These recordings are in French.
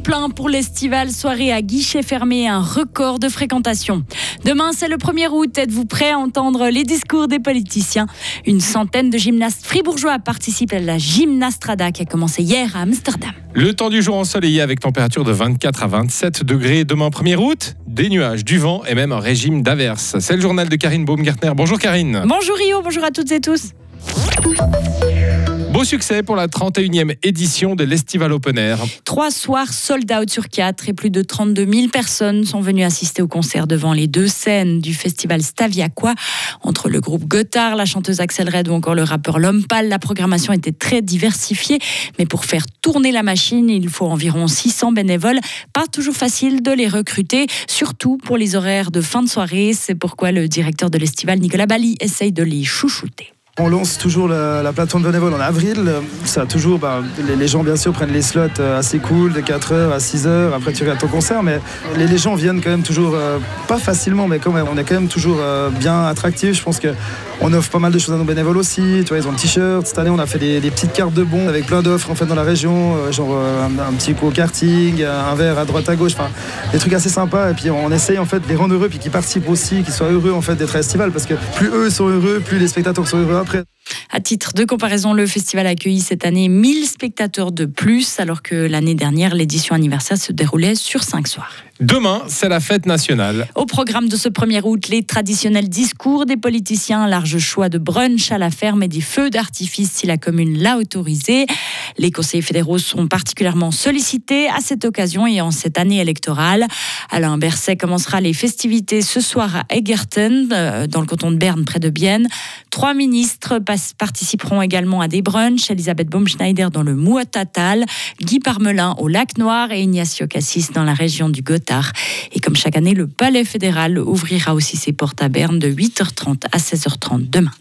plein pour l'estival, soirée à guichet fermé, un record de fréquentation. Demain, c'est le 1er août. Êtes-vous prêts à entendre les discours des politiciens? Une centaine de gymnastes fribourgeois participent à la Gymnastrada qui a commencé hier à Amsterdam. Le temps du jour ensoleillé avec température de 24 à 27 degrés. Demain 1er août, des nuages, du vent et même un régime d'averse. C'est le journal de Karine Baumgartner. Bonjour Karine. Bonjour Rio, bonjour à toutes et tous. Beau succès pour la 31e édition de l'Estival Open Air. Trois soirs sold out sur quatre et plus de 32 000 personnes sont venues assister au concert devant les deux scènes du festival Staviaqua. Entre le groupe Gotthard, la chanteuse Axel Red ou encore le rappeur Lompal, la programmation était très diversifiée. Mais pour faire tourner la machine, il faut environ 600 bénévoles. Pas toujours facile de les recruter, surtout pour les horaires de fin de soirée. C'est pourquoi le directeur de l'Estival, Nicolas Bali, essaye de les chouchouter. On lance toujours la, plateforme bénévole en avril. Ça toujours, bah, les, gens bien sûr prennent les slots euh, assez cool de 4h à 6h. Après tu regardes ton concert, mais les, gens viennent quand même toujours, euh, pas facilement, mais quand même, on est quand même toujours euh, bien attractif. Je pense que on offre pas mal de choses à nos bénévoles aussi. Tu vois, ils ont le t-shirt. Cette année, on a fait des, petites cartes de bons avec plein d'offres en fait dans la région, genre un, petit coup au karting, un verre à droite à gauche, enfin des trucs assez sympas. Et puis on essaye en fait de les rendre heureux, puis qu'ils participent aussi, qu'ils soient heureux en fait d'être à festival, parce que plus eux sont heureux, plus les spectateurs sont heureux après. À titre de comparaison, le festival a accueilli cette année 1000 spectateurs de plus, alors que l'année dernière, l'édition anniversaire se déroulait sur 5 soirs. Demain, c'est la fête nationale. Au programme de ce 1er août, les traditionnels discours des politiciens, un large choix de brunch à la ferme et des feux d'artifice si la commune l'a autorisé. Les conseillers fédéraux sont particulièrement sollicités à cette occasion et en cette année électorale. Alain Berset commencera les festivités ce soir à Egerton, euh, dans le canton de Berne, près de Bienne. Trois ministres participeront également à des brunchs. Elisabeth Baumschneider dans le Mouatatal, Guy Parmelin au Lac Noir et Ignacio Cassis dans la région du Gotthard. Et comme chaque année, le Palais fédéral ouvrira aussi ses portes à Berne de 8h30 à 16h30 demain.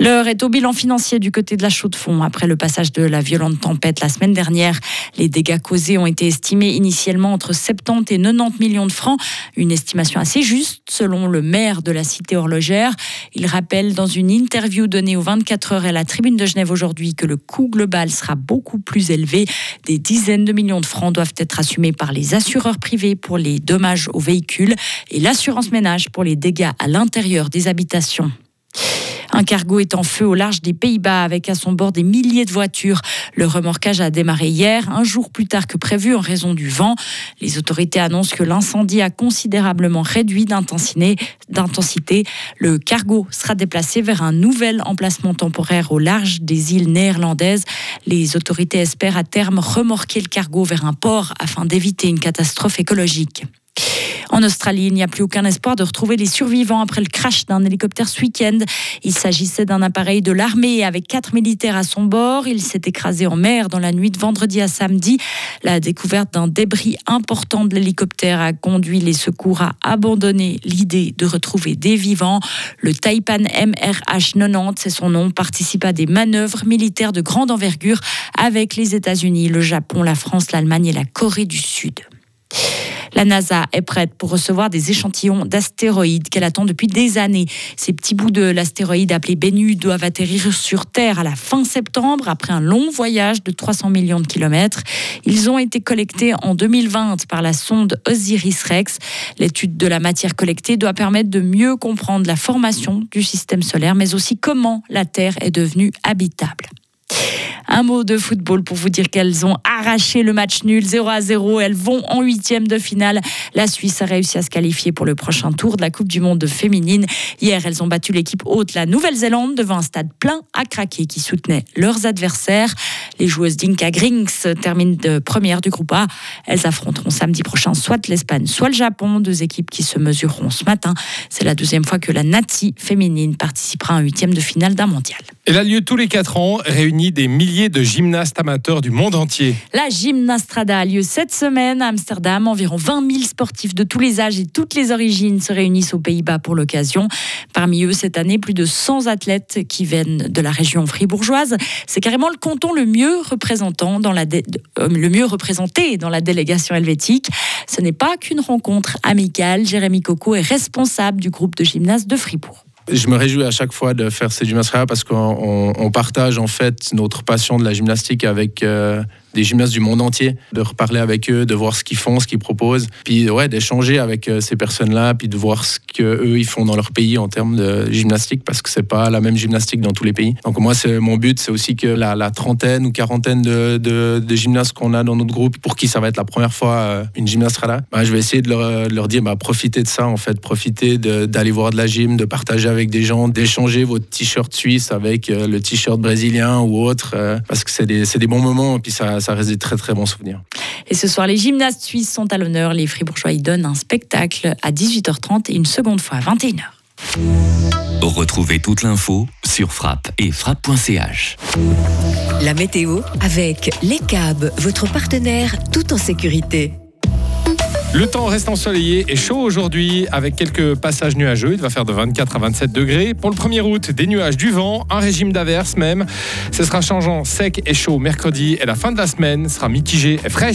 L'heure est au bilan financier du côté de la Chaux-de-Fonds. Après le passage de la violente tempête la semaine dernière, les dégâts causés ont été estimés initialement entre 70 et 90 millions de francs. Une estimation assez juste selon le maire de la cité horlogère. Il rappelle dans une interview donnée aux 24 heures à la tribune de Genève aujourd'hui que le coût global sera beaucoup plus élevé. Des dizaines de millions de francs doivent être assumés par les assureurs privés pour les dommages aux véhicules et l'assurance ménage pour les dégâts à l'intérieur des habitations. Un cargo est en feu au large des Pays-Bas avec à son bord des milliers de voitures. Le remorquage a démarré hier, un jour plus tard que prévu en raison du vent. Les autorités annoncent que l'incendie a considérablement réduit d'intensité. Le cargo sera déplacé vers un nouvel emplacement temporaire au large des îles néerlandaises. Les autorités espèrent à terme remorquer le cargo vers un port afin d'éviter une catastrophe écologique. En Australie, il n'y a plus aucun espoir de retrouver les survivants après le crash d'un hélicoptère ce week-end. Il s'agissait d'un appareil de l'armée avec quatre militaires à son bord. Il s'est écrasé en mer dans la nuit de vendredi à samedi. La découverte d'un débris important de l'hélicoptère a conduit les secours à abandonner l'idée de retrouver des vivants. Le Taipan MRH-90, c'est son nom, participe à des manœuvres militaires de grande envergure avec les États-Unis, le Japon, la France, l'Allemagne et la Corée du Sud. La NASA est prête pour recevoir des échantillons d'astéroïdes qu'elle attend depuis des années. Ces petits bouts de l'astéroïde appelé Bennu doivent atterrir sur Terre à la fin septembre après un long voyage de 300 millions de kilomètres. Ils ont été collectés en 2020 par la sonde Osiris-Rex. L'étude de la matière collectée doit permettre de mieux comprendre la formation du système solaire, mais aussi comment la Terre est devenue habitable. Un mot de football pour vous dire qu'elles ont arraché le match nul 0 à 0. Elles vont en huitième de finale. La Suisse a réussi à se qualifier pour le prochain tour de la Coupe du Monde féminine. Hier, elles ont battu l'équipe haute, la Nouvelle-Zélande, devant un stade plein à craquer qui soutenait leurs adversaires. Les joueuses d'Inca Grings terminent de première du groupe A. Elles affronteront samedi prochain soit l'Espagne, soit le Japon, deux équipes qui se mesureront ce matin. C'est la deuxième fois que la Nati féminine participera à un huitième de finale d'un mondial. Elle a lieu tous les quatre ans, réunit des milliers de gymnastes amateurs du monde entier. La Gymnastrada a lieu cette semaine à Amsterdam. Environ 20 000 sportifs de tous les âges et toutes les origines se réunissent aux Pays-Bas pour l'occasion. Parmi eux, cette année, plus de 100 athlètes qui viennent de la région fribourgeoise. C'est carrément le canton le mieux, représentant dans la euh, le mieux représenté dans la délégation helvétique. Ce n'est pas qu'une rencontre amicale. Jérémy Coco est responsable du groupe de gymnastes de Fribourg. Je me réjouis à chaque fois de faire ces gymnastiques parce qu'on partage en fait notre passion de la gymnastique avec, euh, des gymnastes du monde entier, de reparler avec eux, de voir ce qu'ils font, ce qu'ils proposent, puis ouais, d'échanger avec euh, ces personnes-là, puis de voir ce que eux ils font dans leur pays en termes de gymnastique, parce que c'est pas la même gymnastique dans tous les pays. Donc moi, c'est mon but, c'est aussi que la, trentaine ou quarantaine de, de, gymnastes qu'on a dans notre groupe, pour qui ça va être la première fois euh, une gymnaste là, bah, je vais essayer de leur, dire, bah, profitez de ça en fait, profitez d'aller voir de la gym, de partager avec des gens, d'échanger votre t-shirt suisse avec euh, le t-shirt brésilien ou autre, parce que c'est des, des, bons moments puis ça, ça reste des très très bons souvenirs. Et ce soir, les gymnastes suisses sont à l'honneur. Les Fribourgeois y donnent un spectacle à 18h30 et une seconde fois à 21h. Retrouvez toute l'info sur frappe et frappe.ch. La météo avec Les Cab, votre partenaire tout en sécurité. Le temps reste ensoleillé et chaud aujourd'hui avec quelques passages nuageux. Il va faire de 24 à 27 degrés. Pour le 1er août, des nuages, du vent, un régime d'averse même. Ce sera changeant, sec et chaud mercredi et la fin de la semaine sera mitigée et fraîche.